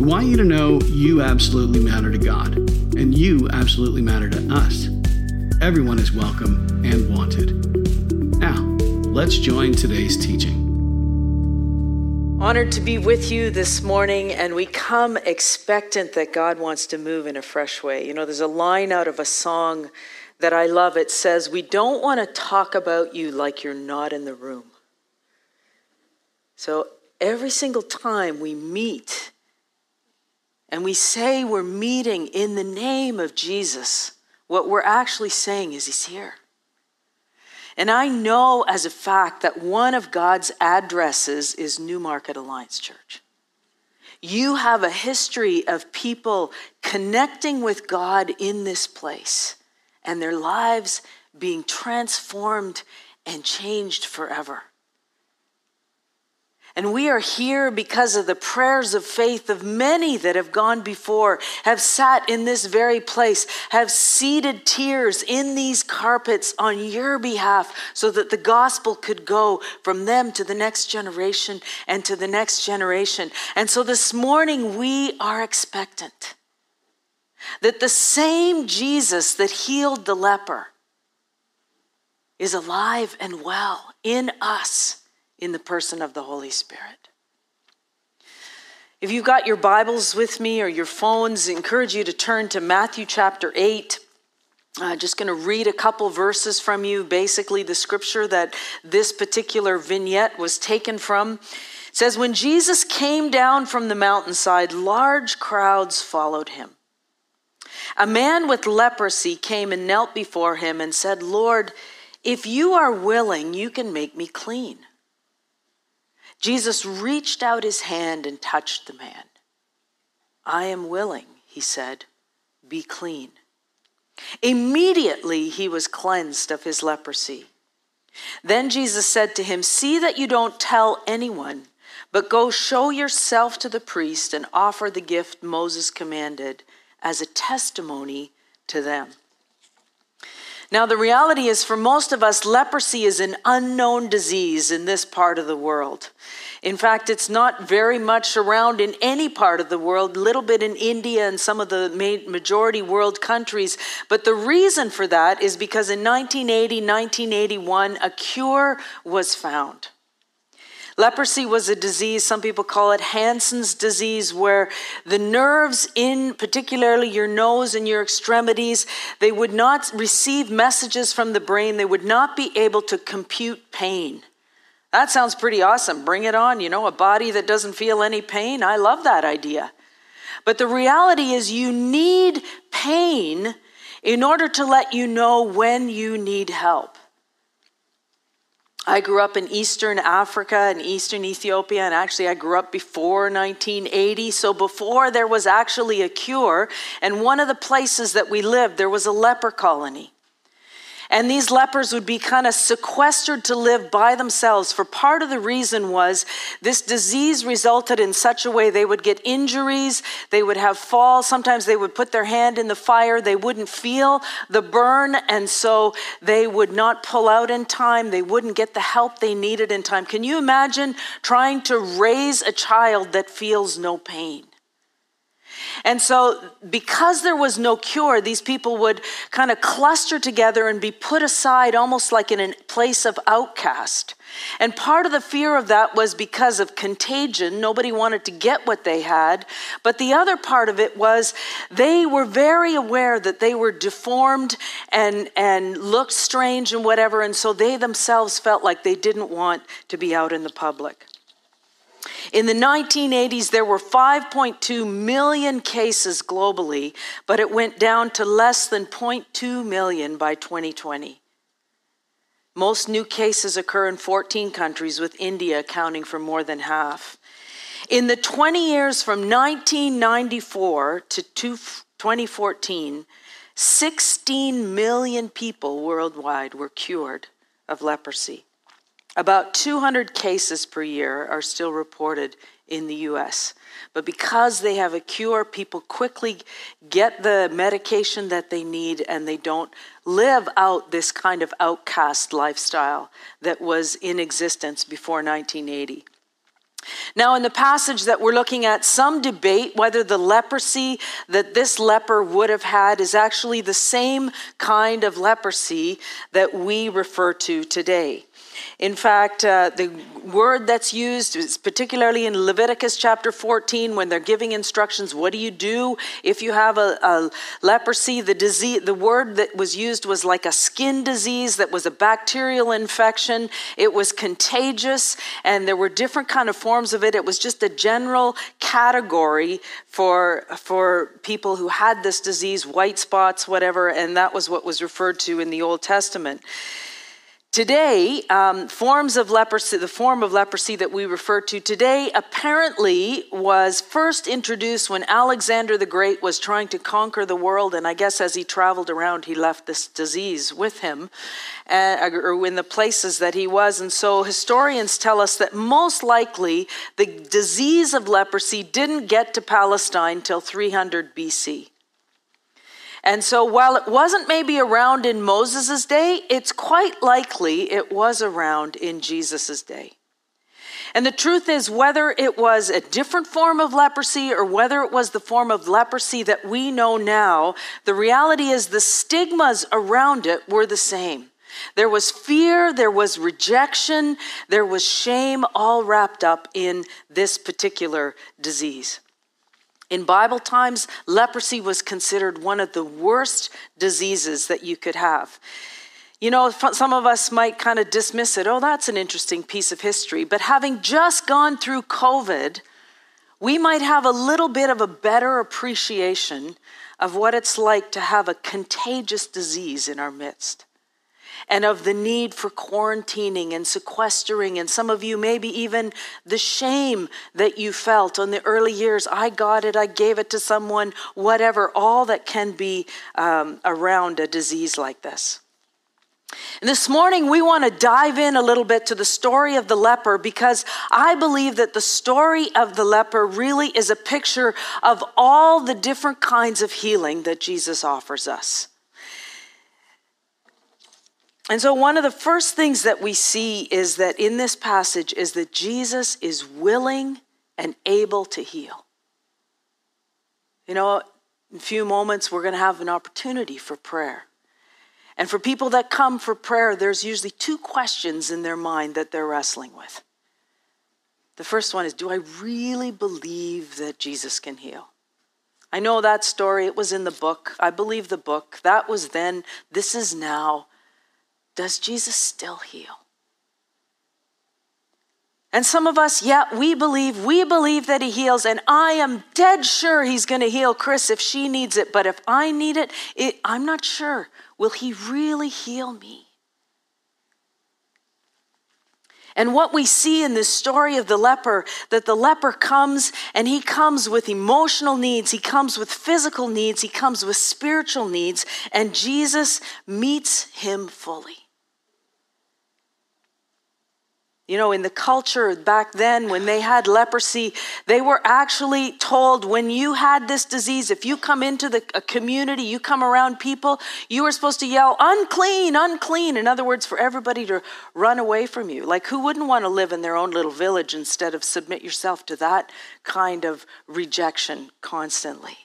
We want you to know you absolutely matter to God, and you absolutely matter to us. Everyone is welcome and wanted. Now, let's join today's teaching. Honored to be with you this morning, and we come expectant that God wants to move in a fresh way. You know, there's a line out of a song that I love. It says, We don't want to talk about you like you're not in the room. So every single time we meet, and we say we're meeting in the name of Jesus, what we're actually saying is He's here. And I know as a fact that one of God's addresses is Newmarket Alliance Church. You have a history of people connecting with God in this place and their lives being transformed and changed forever. And we are here because of the prayers of faith of many that have gone before, have sat in this very place, have seeded tears in these carpets on your behalf so that the gospel could go from them to the next generation and to the next generation. And so this morning we are expectant that the same Jesus that healed the leper is alive and well in us in the person of the Holy Spirit. If you've got your Bibles with me or your phones, I encourage you to turn to Matthew chapter 8. Uh, just going to read a couple verses from you, basically, the scripture that this particular vignette was taken from. It says, When Jesus came down from the mountainside, large crowds followed him. A man with leprosy came and knelt before him and said, Lord, if you are willing, you can make me clean. Jesus reached out his hand and touched the man. I am willing, he said, be clean. Immediately he was cleansed of his leprosy. Then Jesus said to him, See that you don't tell anyone, but go show yourself to the priest and offer the gift Moses commanded as a testimony to them. Now, the reality is, for most of us, leprosy is an unknown disease in this part of the world. In fact, it's not very much around in any part of the world, a little bit in India and some of the majority world countries. But the reason for that is because in 1980, 1981, a cure was found. Leprosy was a disease, some people call it Hansen's disease, where the nerves in particularly your nose and your extremities, they would not receive messages from the brain. They would not be able to compute pain. That sounds pretty awesome. Bring it on. You know, a body that doesn't feel any pain. I love that idea. But the reality is, you need pain in order to let you know when you need help. I grew up in Eastern Africa and Eastern Ethiopia, and actually, I grew up before 1980. So, before there was actually a cure, and one of the places that we lived, there was a leper colony. And these lepers would be kind of sequestered to live by themselves. For part of the reason was this disease resulted in such a way they would get injuries, they would have falls. Sometimes they would put their hand in the fire, they wouldn't feel the burn, and so they would not pull out in time. They wouldn't get the help they needed in time. Can you imagine trying to raise a child that feels no pain? And so, because there was no cure, these people would kind of cluster together and be put aside almost like in a place of outcast. And part of the fear of that was because of contagion. Nobody wanted to get what they had. But the other part of it was they were very aware that they were deformed and, and looked strange and whatever. And so they themselves felt like they didn't want to be out in the public. In the 1980s, there were 5.2 million cases globally, but it went down to less than 0.2 million by 2020. Most new cases occur in 14 countries, with India accounting for more than half. In the 20 years from 1994 to 2014, 16 million people worldwide were cured of leprosy. About 200 cases per year are still reported in the US. But because they have a cure, people quickly get the medication that they need and they don't live out this kind of outcast lifestyle that was in existence before 1980. Now, in the passage that we're looking at, some debate whether the leprosy that this leper would have had is actually the same kind of leprosy that we refer to today. In fact, uh, the word that's used is particularly in Leviticus chapter 14 when they're giving instructions. What do you do if you have a, a leprosy? The disease, the word that was used was like a skin disease that was a bacterial infection. It was contagious, and there were different kind of forms of it. It was just a general category for for people who had this disease, white spots, whatever, and that was what was referred to in the Old Testament. Today, um, forms of leprosy, the form of leprosy that we refer to today apparently was first introduced when Alexander the Great was trying to conquer the world. And I guess as he traveled around, he left this disease with him, uh, or in the places that he was. And so historians tell us that most likely the disease of leprosy didn't get to Palestine till 300 BC. And so while it wasn't maybe around in Moses' day, it's quite likely it was around in Jesus' day. And the truth is, whether it was a different form of leprosy or whether it was the form of leprosy that we know now, the reality is the stigmas around it were the same. There was fear, there was rejection, there was shame, all wrapped up in this particular disease. In Bible times, leprosy was considered one of the worst diseases that you could have. You know, some of us might kind of dismiss it. Oh, that's an interesting piece of history. But having just gone through COVID, we might have a little bit of a better appreciation of what it's like to have a contagious disease in our midst and of the need for quarantining and sequestering, and some of you, maybe even the shame that you felt in the early years. I got it, I gave it to someone, whatever, all that can be um, around a disease like this. And this morning, we want to dive in a little bit to the story of the leper because I believe that the story of the leper really is a picture of all the different kinds of healing that Jesus offers us. And so, one of the first things that we see is that in this passage is that Jesus is willing and able to heal. You know, in a few moments, we're going to have an opportunity for prayer. And for people that come for prayer, there's usually two questions in their mind that they're wrestling with. The first one is Do I really believe that Jesus can heal? I know that story. It was in the book. I believe the book. That was then. This is now. Does Jesus still heal? And some of us, yeah, we believe, we believe that he heals, and I am dead sure he's going to heal Chris if she needs it. But if I need it, it, I'm not sure. Will he really heal me? And what we see in this story of the leper, that the leper comes and he comes with emotional needs, he comes with physical needs, he comes with spiritual needs, and Jesus meets him fully. You know, in the culture back then, when they had leprosy, they were actually told when you had this disease, if you come into the community, you come around people, you were supposed to yell, unclean, unclean. In other words, for everybody to run away from you. Like, who wouldn't want to live in their own little village instead of submit yourself to that kind of rejection constantly?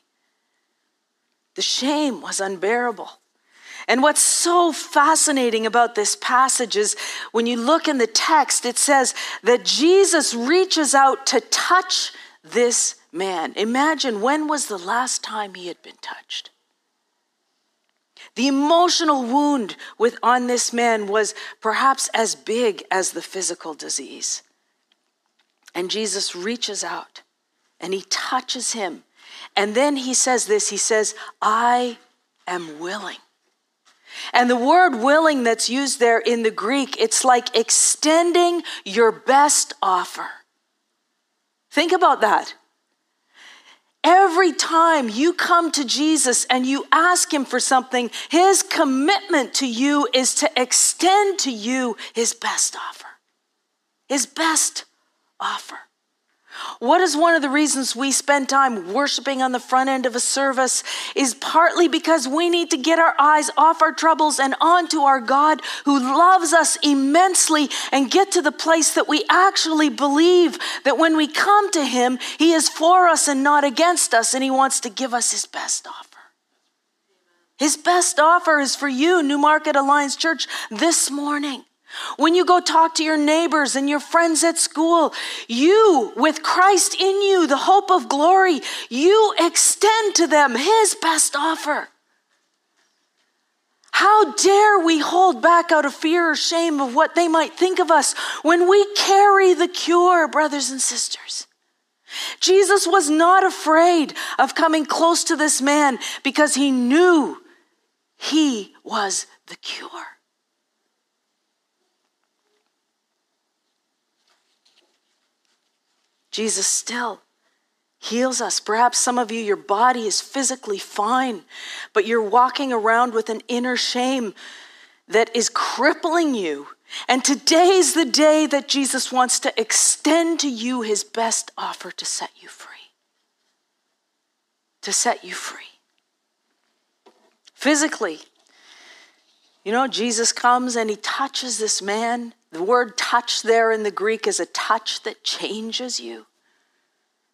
The shame was unbearable. And what's so fascinating about this passage is when you look in the text, it says that Jesus reaches out to touch this man. Imagine when was the last time he had been touched? The emotional wound with, on this man was perhaps as big as the physical disease. And Jesus reaches out and he touches him. And then he says this He says, I am willing. And the word willing that's used there in the Greek, it's like extending your best offer. Think about that. Every time you come to Jesus and you ask Him for something, His commitment to you is to extend to you His best offer. His best offer. What is one of the reasons we spend time worshiping on the front end of a service is partly because we need to get our eyes off our troubles and onto our God who loves us immensely and get to the place that we actually believe that when we come to Him, He is for us and not against us, and He wants to give us His best offer. His best offer is for you, Newmarket Alliance Church, this morning. When you go talk to your neighbors and your friends at school, you, with Christ in you, the hope of glory, you extend to them His best offer. How dare we hold back out of fear or shame of what they might think of us when we carry the cure, brothers and sisters? Jesus was not afraid of coming close to this man because he knew he was the cure. Jesus still heals us. Perhaps some of you, your body is physically fine, but you're walking around with an inner shame that is crippling you. And today's the day that Jesus wants to extend to you his best offer to set you free. To set you free. Physically, you know, Jesus comes and he touches this man the word touch there in the Greek is a touch that changes you.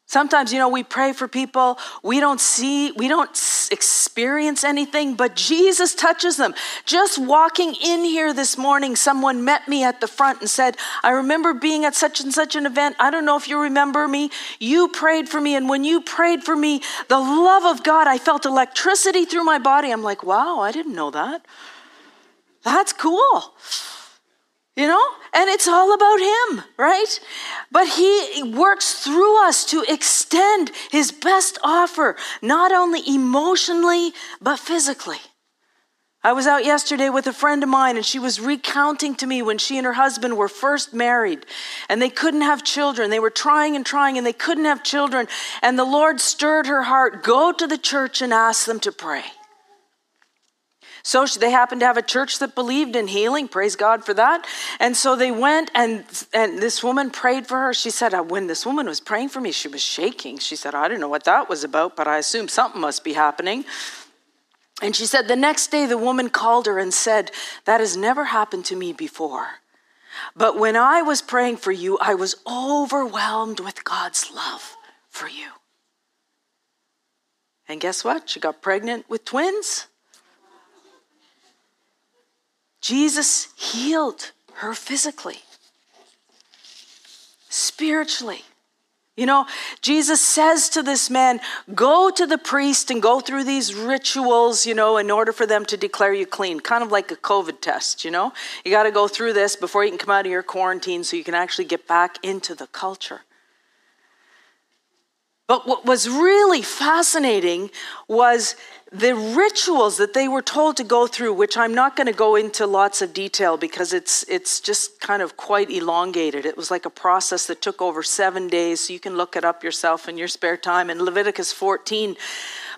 Sometimes, you know, we pray for people, we don't see, we don't experience anything, but Jesus touches them. Just walking in here this morning, someone met me at the front and said, I remember being at such and such an event. I don't know if you remember me. You prayed for me, and when you prayed for me, the love of God, I felt electricity through my body. I'm like, wow, I didn't know that. That's cool you know? And it's all about Him, right? But He works through us to extend His best offer, not only emotionally, but physically. I was out yesterday with a friend of mine, and she was recounting to me when she and her husband were first married, and they couldn't have children. They were trying and trying, and they couldn't have children. And the Lord stirred her heart go to the church and ask them to pray. So they happened to have a church that believed in healing. Praise God for that. And so they went, and, and this woman prayed for her. She said, uh, When this woman was praying for me, she was shaking. She said, I don't know what that was about, but I assume something must be happening. And she said, The next day, the woman called her and said, That has never happened to me before. But when I was praying for you, I was overwhelmed with God's love for you. And guess what? She got pregnant with twins. Jesus healed her physically, spiritually. You know, Jesus says to this man, Go to the priest and go through these rituals, you know, in order for them to declare you clean. Kind of like a COVID test, you know? You got to go through this before you can come out of your quarantine so you can actually get back into the culture. But what was really fascinating was the rituals that they were told to go through, which I'm not going to go into lots of detail because it's, it's just kind of quite elongated. It was like a process that took over seven days, so you can look it up yourself in your spare time in Leviticus 14.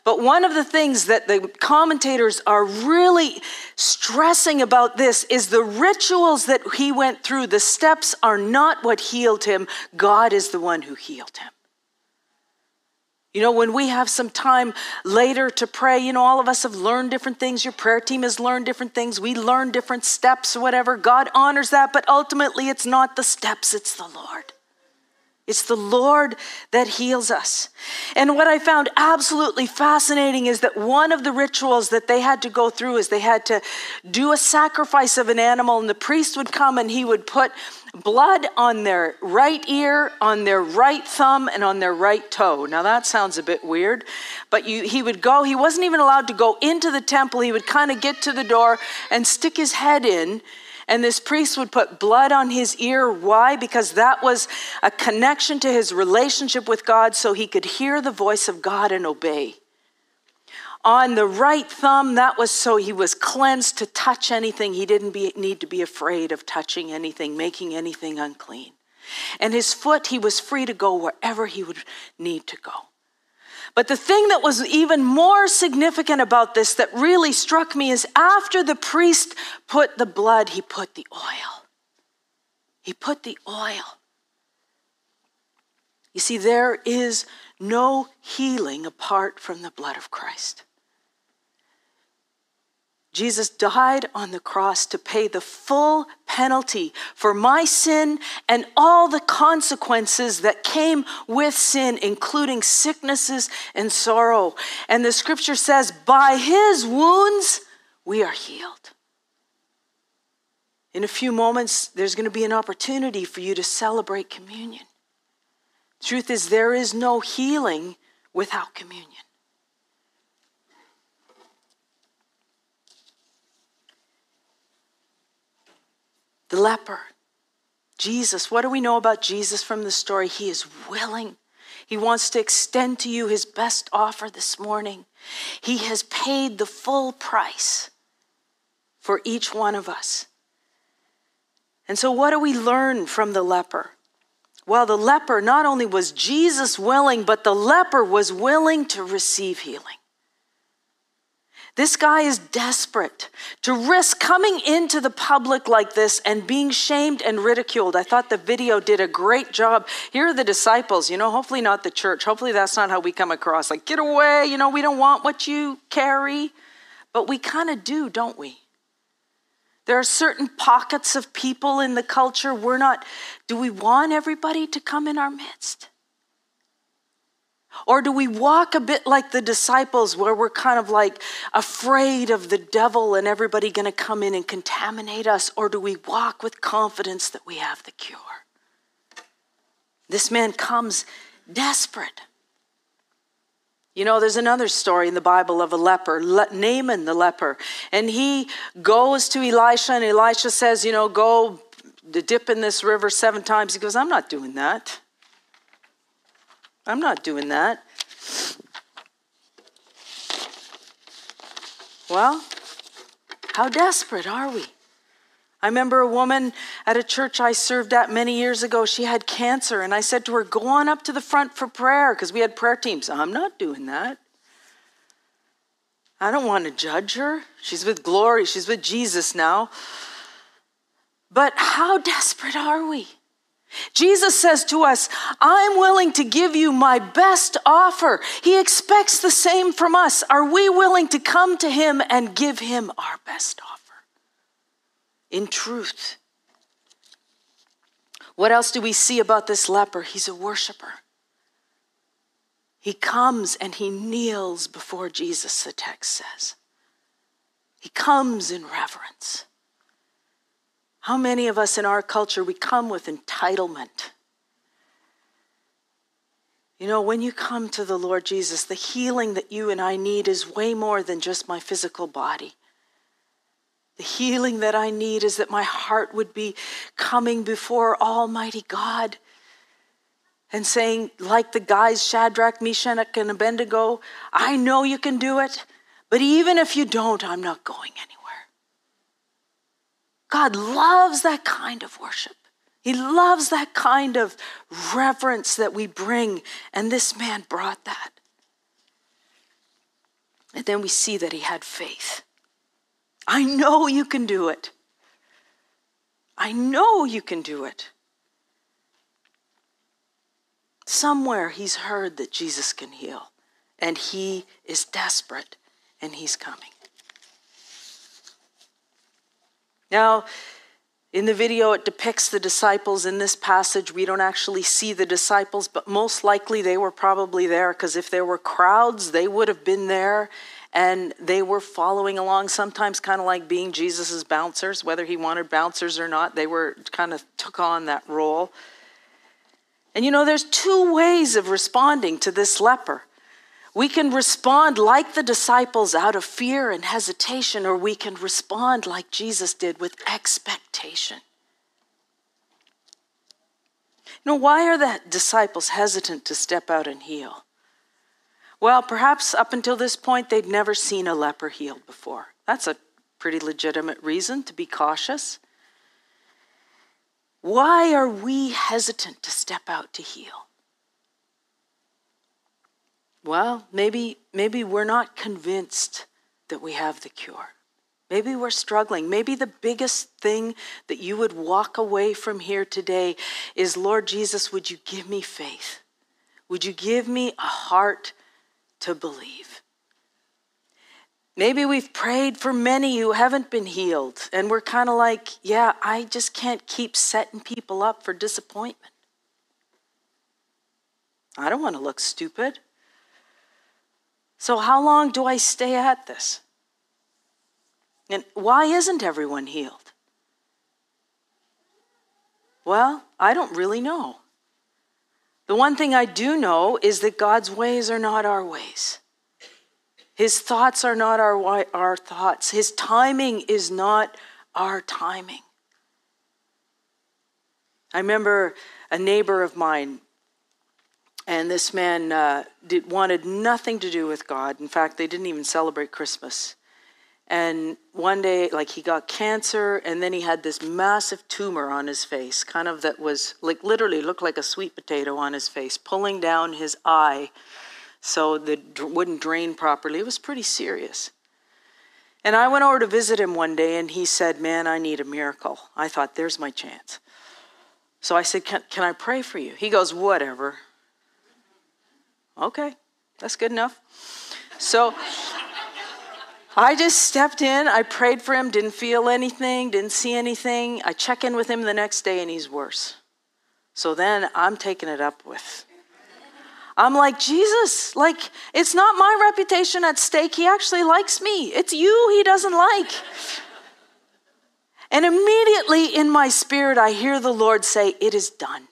But one of the things that the commentators are really stressing about this is the rituals that he went through, the steps are not what healed him, God is the one who healed him. You know, when we have some time later to pray, you know, all of us have learned different things. Your prayer team has learned different things. We learn different steps whatever. God honors that, but ultimately it's not the steps, it's the Lord. It's the Lord that heals us. And what I found absolutely fascinating is that one of the rituals that they had to go through is they had to do a sacrifice of an animal, and the priest would come and he would put blood on their right ear, on their right thumb, and on their right toe. Now that sounds a bit weird, but you, he would go, he wasn't even allowed to go into the temple. He would kind of get to the door and stick his head in. And this priest would put blood on his ear. Why? Because that was a connection to his relationship with God so he could hear the voice of God and obey. On the right thumb, that was so he was cleansed to touch anything. He didn't be, need to be afraid of touching anything, making anything unclean. And his foot, he was free to go wherever he would need to go. But the thing that was even more significant about this that really struck me is after the priest put the blood, he put the oil. He put the oil. You see, there is no healing apart from the blood of Christ. Jesus died on the cross to pay the full penalty for my sin and all the consequences that came with sin, including sicknesses and sorrow. And the scripture says, by his wounds, we are healed. In a few moments, there's going to be an opportunity for you to celebrate communion. Truth is, there is no healing without communion. The leper, Jesus, what do we know about Jesus from the story? He is willing. He wants to extend to you his best offer this morning. He has paid the full price for each one of us. And so, what do we learn from the leper? Well, the leper, not only was Jesus willing, but the leper was willing to receive healing. This guy is desperate to risk coming into the public like this and being shamed and ridiculed. I thought the video did a great job. Here are the disciples, you know, hopefully not the church. Hopefully that's not how we come across. Like, get away, you know, we don't want what you carry. But we kind of do, don't we? There are certain pockets of people in the culture we're not, do we want everybody to come in our midst? Or do we walk a bit like the disciples where we're kind of like afraid of the devil and everybody going to come in and contaminate us? Or do we walk with confidence that we have the cure? This man comes desperate. You know, there's another story in the Bible of a leper, Naaman the leper. And he goes to Elisha, and Elisha says, You know, go dip in this river seven times. He goes, I'm not doing that. I'm not doing that. Well, how desperate are we? I remember a woman at a church I served at many years ago. She had cancer, and I said to her, Go on up to the front for prayer because we had prayer teams. I'm not doing that. I don't want to judge her. She's with glory, she's with Jesus now. But how desperate are we? Jesus says to us, I'm willing to give you my best offer. He expects the same from us. Are we willing to come to him and give him our best offer? In truth. What else do we see about this leper? He's a worshiper. He comes and he kneels before Jesus, the text says. He comes in reverence. How many of us in our culture, we come with entitlement? You know, when you come to the Lord Jesus, the healing that you and I need is way more than just my physical body. The healing that I need is that my heart would be coming before Almighty God and saying, like the guys, Shadrach, Meshach, and Abednego, I know you can do it, but even if you don't, I'm not going anywhere. God loves that kind of worship. He loves that kind of reverence that we bring, and this man brought that. And then we see that he had faith. I know you can do it. I know you can do it. Somewhere he's heard that Jesus can heal, and he is desperate, and he's coming. Now, in the video, it depicts the disciples. In this passage, we don't actually see the disciples, but most likely they were probably there because if there were crowds, they would have been there and they were following along, sometimes kind of like being Jesus's bouncers, whether he wanted bouncers or not, they were kind of took on that role. And you know, there's two ways of responding to this leper. We can respond like the disciples out of fear and hesitation, or we can respond like Jesus did with expectation. You know, why are the disciples hesitant to step out and heal? Well, perhaps up until this point, they'd never seen a leper healed before. That's a pretty legitimate reason to be cautious. Why are we hesitant to step out to heal? Well, maybe, maybe we're not convinced that we have the cure. Maybe we're struggling. Maybe the biggest thing that you would walk away from here today is Lord Jesus, would you give me faith? Would you give me a heart to believe? Maybe we've prayed for many who haven't been healed, and we're kind of like, yeah, I just can't keep setting people up for disappointment. I don't want to look stupid. So, how long do I stay at this? And why isn't everyone healed? Well, I don't really know. The one thing I do know is that God's ways are not our ways. His thoughts are not our, our thoughts. His timing is not our timing. I remember a neighbor of mine, and this man uh, did, wanted nothing to do with God. In fact, they didn't even celebrate Christmas. And one day, like he got cancer, and then he had this massive tumor on his face, kind of that was like literally looked like a sweet potato on his face, pulling down his eye so that wouldn't drain properly. It was pretty serious. And I went over to visit him one day, and he said, Man, I need a miracle. I thought, There's my chance. So I said, Can, can I pray for you? He goes, Whatever. Okay, that's good enough. So I just stepped in, I prayed for him, didn't feel anything, didn't see anything. I check in with him the next day and he's worse. So then I'm taking it up with. I'm like, Jesus, like, it's not my reputation at stake. He actually likes me. It's you he doesn't like. And immediately in my spirit, I hear the Lord say, It is done.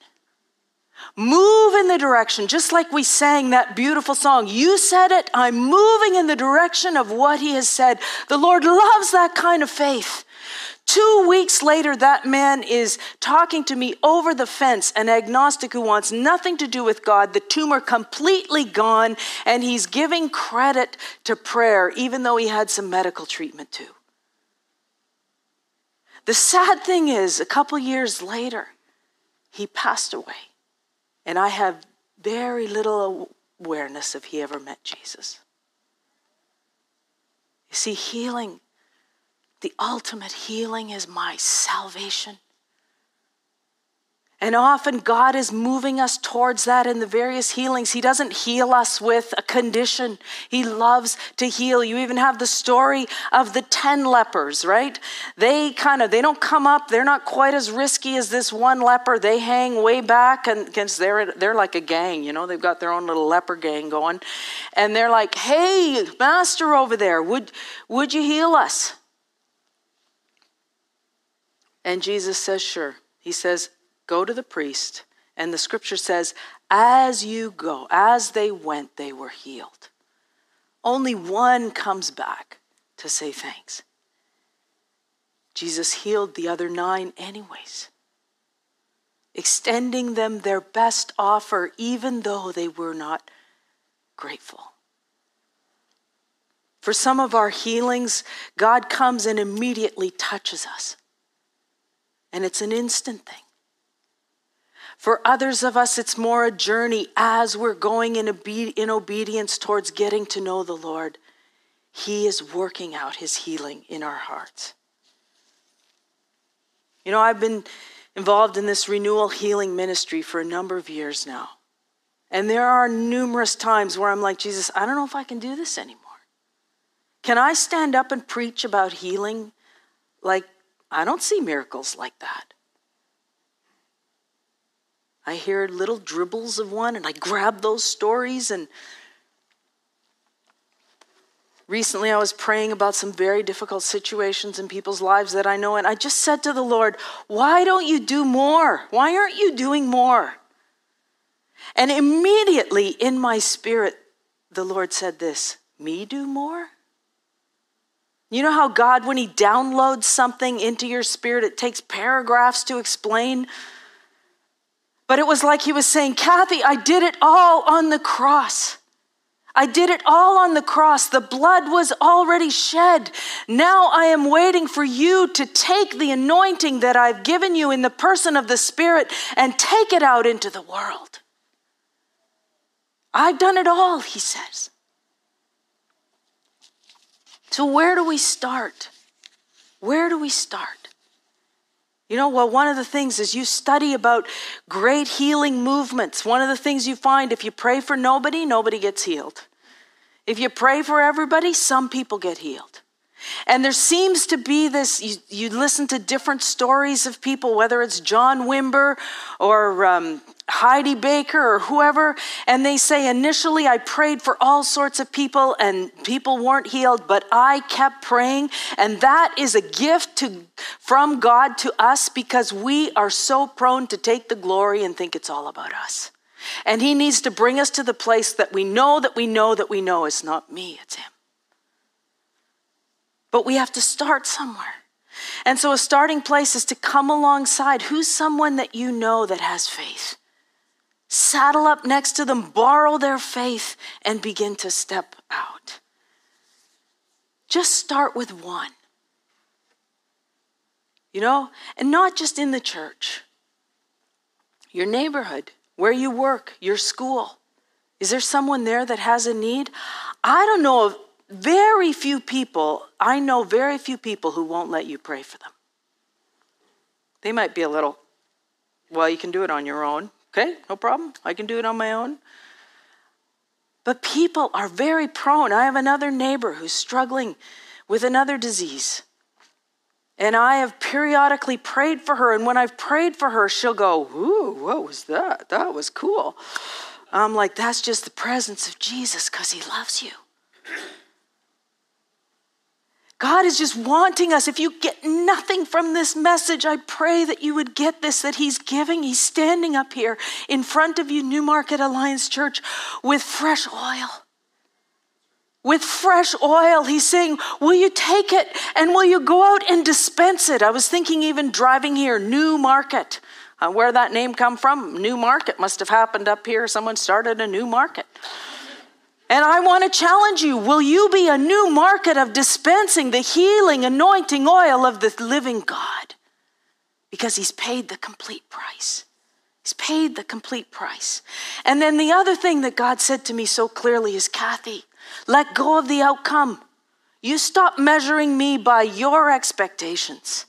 Move in the direction, just like we sang that beautiful song. You said it, I'm moving in the direction of what He has said. The Lord loves that kind of faith. Two weeks later, that man is talking to me over the fence, an agnostic who wants nothing to do with God, the tumor completely gone, and he's giving credit to prayer, even though he had some medical treatment too. The sad thing is, a couple years later, he passed away. And I have very little awareness if he ever met Jesus. You see, healing, the ultimate healing is my salvation. And often God is moving us towards that in the various healings. He doesn't heal us with a condition. He loves to heal. You even have the story of the 10 lepers, right? They kind of they don't come up. They're not quite as risky as this one leper. They hang way back and because they're they're like a gang, you know. They've got their own little leper gang going. And they're like, "Hey, master over there, would would you heal us?" And Jesus says, "Sure." He says, Go to the priest. And the scripture says, as you go, as they went, they were healed. Only one comes back to say thanks. Jesus healed the other nine, anyways, extending them their best offer, even though they were not grateful. For some of our healings, God comes and immediately touches us. And it's an instant thing. For others of us, it's more a journey as we're going in, obe- in obedience towards getting to know the Lord. He is working out his healing in our hearts. You know, I've been involved in this renewal healing ministry for a number of years now. And there are numerous times where I'm like, Jesus, I don't know if I can do this anymore. Can I stand up and preach about healing? Like, I don't see miracles like that. I hear little dribbles of one and I grab those stories. And recently I was praying about some very difficult situations in people's lives that I know. And I just said to the Lord, Why don't you do more? Why aren't you doing more? And immediately in my spirit, the Lord said this Me do more? You know how God, when He downloads something into your spirit, it takes paragraphs to explain but it was like he was saying, Kathy, I did it all on the cross. I did it all on the cross. The blood was already shed. Now I am waiting for you to take the anointing that I've given you in the person of the Spirit and take it out into the world. I've done it all, he says. So, where do we start? Where do we start? You know, well, one of the things is you study about great healing movements. One of the things you find if you pray for nobody, nobody gets healed. If you pray for everybody, some people get healed. And there seems to be this, you, you listen to different stories of people, whether it's John Wimber or um, Heidi Baker or whoever, and they say, initially I prayed for all sorts of people and people weren't healed, but I kept praying. And that is a gift to, from God to us because we are so prone to take the glory and think it's all about us. And He needs to bring us to the place that we know that we know that we know it's not me, it's Him. But we have to start somewhere. And so a starting place is to come alongside. Who's someone that you know that has faith? Saddle up next to them, borrow their faith, and begin to step out. Just start with one. You know, and not just in the church, your neighborhood, where you work, your school. Is there someone there that has a need? I don't know of very few people, I know very few people who won't let you pray for them. They might be a little, well, you can do it on your own. Okay, no problem. I can do it on my own. But people are very prone. I have another neighbor who's struggling with another disease. And I have periodically prayed for her. And when I've prayed for her, she'll go, Ooh, what was that? That was cool. I'm like, That's just the presence of Jesus because he loves you. God is just wanting us. If you get nothing from this message, I pray that you would get this that He's giving. He's standing up here in front of you, Newmarket Alliance Church, with fresh oil with fresh oil. He's saying, Will you take it and will you go out and dispense it? I was thinking, even driving here, New Market. Uh, where that name come from? New Market must have happened up here. Someone started a new market. And I want to challenge you will you be a new market of dispensing the healing, anointing oil of the living God? Because He's paid the complete price. He's paid the complete price. And then the other thing that God said to me so clearly is Kathy, let go of the outcome. You stop measuring me by your expectations.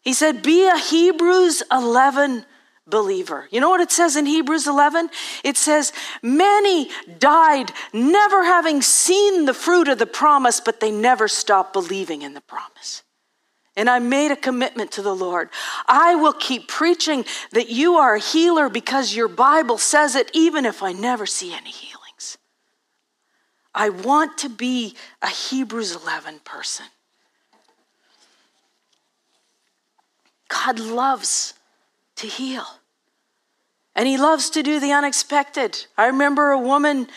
He said, Be a Hebrews 11 believer. You know what it says in Hebrews 11? It says, Many died never having seen the fruit of the promise, but they never stopped believing in the promise. And I made a commitment to the Lord. I will keep preaching that you are a healer because your Bible says it, even if I never see any healings. I want to be a Hebrews 11 person. God loves to heal. And he loves to do the unexpected. I remember a woman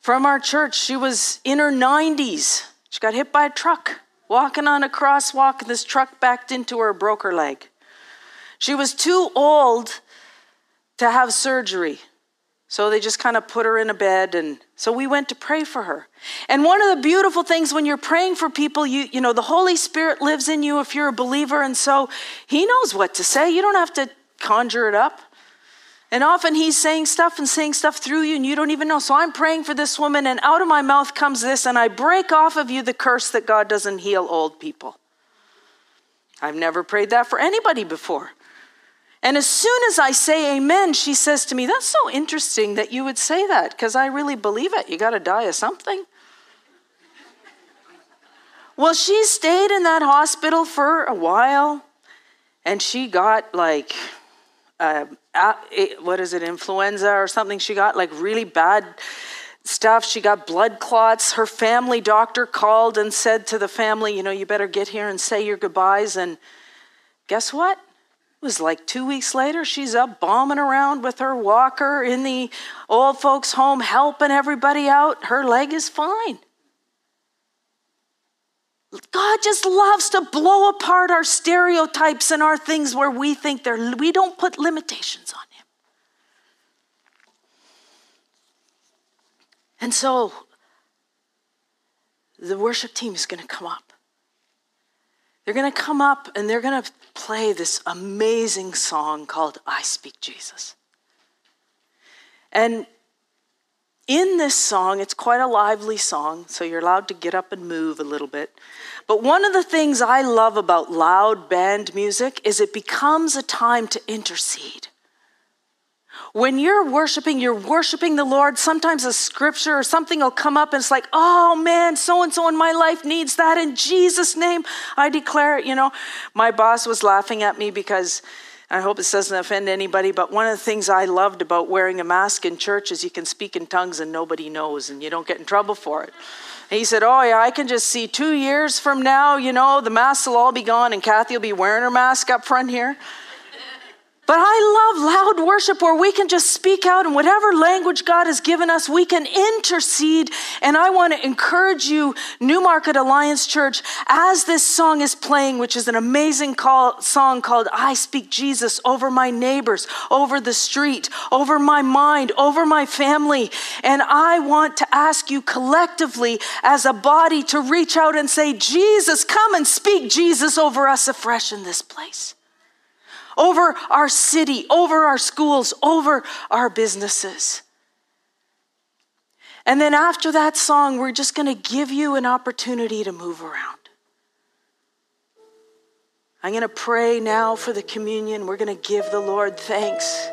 from our church, she was in her 90s. She got hit by a truck, walking on a crosswalk, and this truck backed into her, broke her leg. She was too old to have surgery. So they just kind of put her in a bed and so we went to pray for her. And one of the beautiful things when you're praying for people, you you know, the Holy Spirit lives in you if you're a believer and so he knows what to say. You don't have to conjure it up. And often he's saying stuff and saying stuff through you and you don't even know. So I'm praying for this woman and out of my mouth comes this and I break off of you the curse that God doesn't heal old people. I've never prayed that for anybody before. And as soon as I say amen, she says to me, That's so interesting that you would say that because I really believe it. You got to die of something. well, she stayed in that hospital for a while and she got like, uh, what is it, influenza or something? She got like really bad stuff. She got blood clots. Her family doctor called and said to the family, You know, you better get here and say your goodbyes. And guess what? It was like two weeks later, she's up bombing around with her walker in the old folks' home, helping everybody out. Her leg is fine. God just loves to blow apart our stereotypes and our things where we think they're, we don't put limitations on Him. And so the worship team is going to come up. They're going to come up and they're going to play this amazing song called I Speak Jesus. And in this song, it's quite a lively song, so you're allowed to get up and move a little bit. But one of the things I love about loud band music is it becomes a time to intercede. When you're worshiping, you're worshiping the Lord. Sometimes a scripture or something will come up and it's like, oh man, so and so in my life needs that. In Jesus' name, I declare it. You know, my boss was laughing at me because I hope this doesn't offend anybody, but one of the things I loved about wearing a mask in church is you can speak in tongues and nobody knows and you don't get in trouble for it. And he said, Oh, yeah, I can just see two years from now, you know, the masks will all be gone and Kathy will be wearing her mask up front here. But I love loud worship where we can just speak out in whatever language God has given us. We can intercede. And I want to encourage you, Newmarket Alliance Church, as this song is playing, which is an amazing call, song called I Speak Jesus over my neighbors, over the street, over my mind, over my family. And I want to ask you collectively as a body to reach out and say, Jesus, come and speak Jesus over us afresh in this place over our city, over our schools, over our businesses. And then after that song, we're just going to give you an opportunity to move around. I'm going to pray now for the communion. We're going to give the Lord thanks.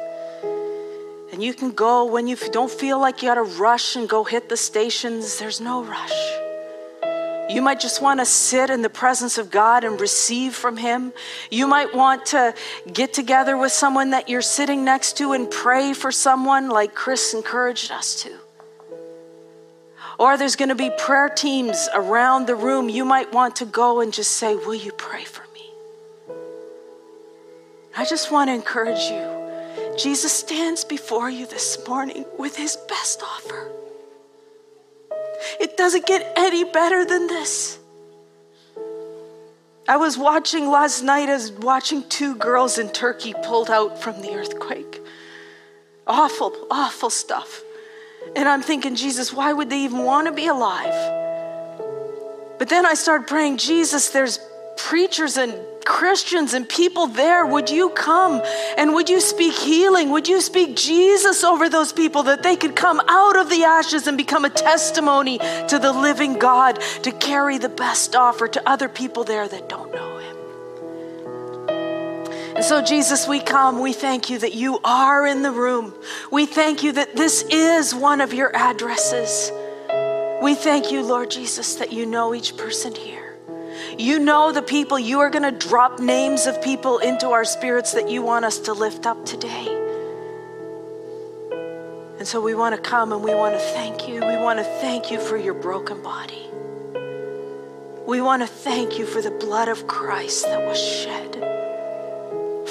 And you can go when you don't feel like you got to rush and go hit the stations. There's no rush. You might just want to sit in the presence of God and receive from Him. You might want to get together with someone that you're sitting next to and pray for someone, like Chris encouraged us to. Or there's going to be prayer teams around the room. You might want to go and just say, Will you pray for me? I just want to encourage you. Jesus stands before you this morning with His best offer. It doesn't get any better than this. I was watching last night as watching two girls in Turkey pulled out from the earthquake. Awful, awful stuff. And I'm thinking, Jesus, why would they even want to be alive? But then I started praying, Jesus, there's preachers and Christians and people there, would you come and would you speak healing? Would you speak Jesus over those people that they could come out of the ashes and become a testimony to the living God to carry the best offer to other people there that don't know Him? And so, Jesus, we come. We thank you that you are in the room. We thank you that this is one of your addresses. We thank you, Lord Jesus, that you know each person here. You know the people. You are going to drop names of people into our spirits that you want us to lift up today. And so we want to come and we want to thank you. We want to thank you for your broken body. We want to thank you for the blood of Christ that was shed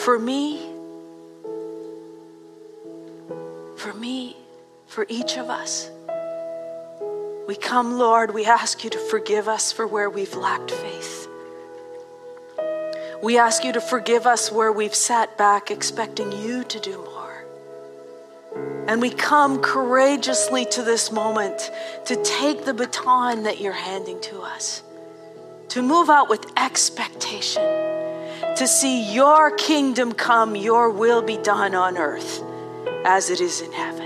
for me, for me, for each of us. We come, Lord, we ask you to forgive us for where we've lacked faith. We ask you to forgive us where we've sat back expecting you to do more. And we come courageously to this moment to take the baton that you're handing to us, to move out with expectation, to see your kingdom come, your will be done on earth as it is in heaven.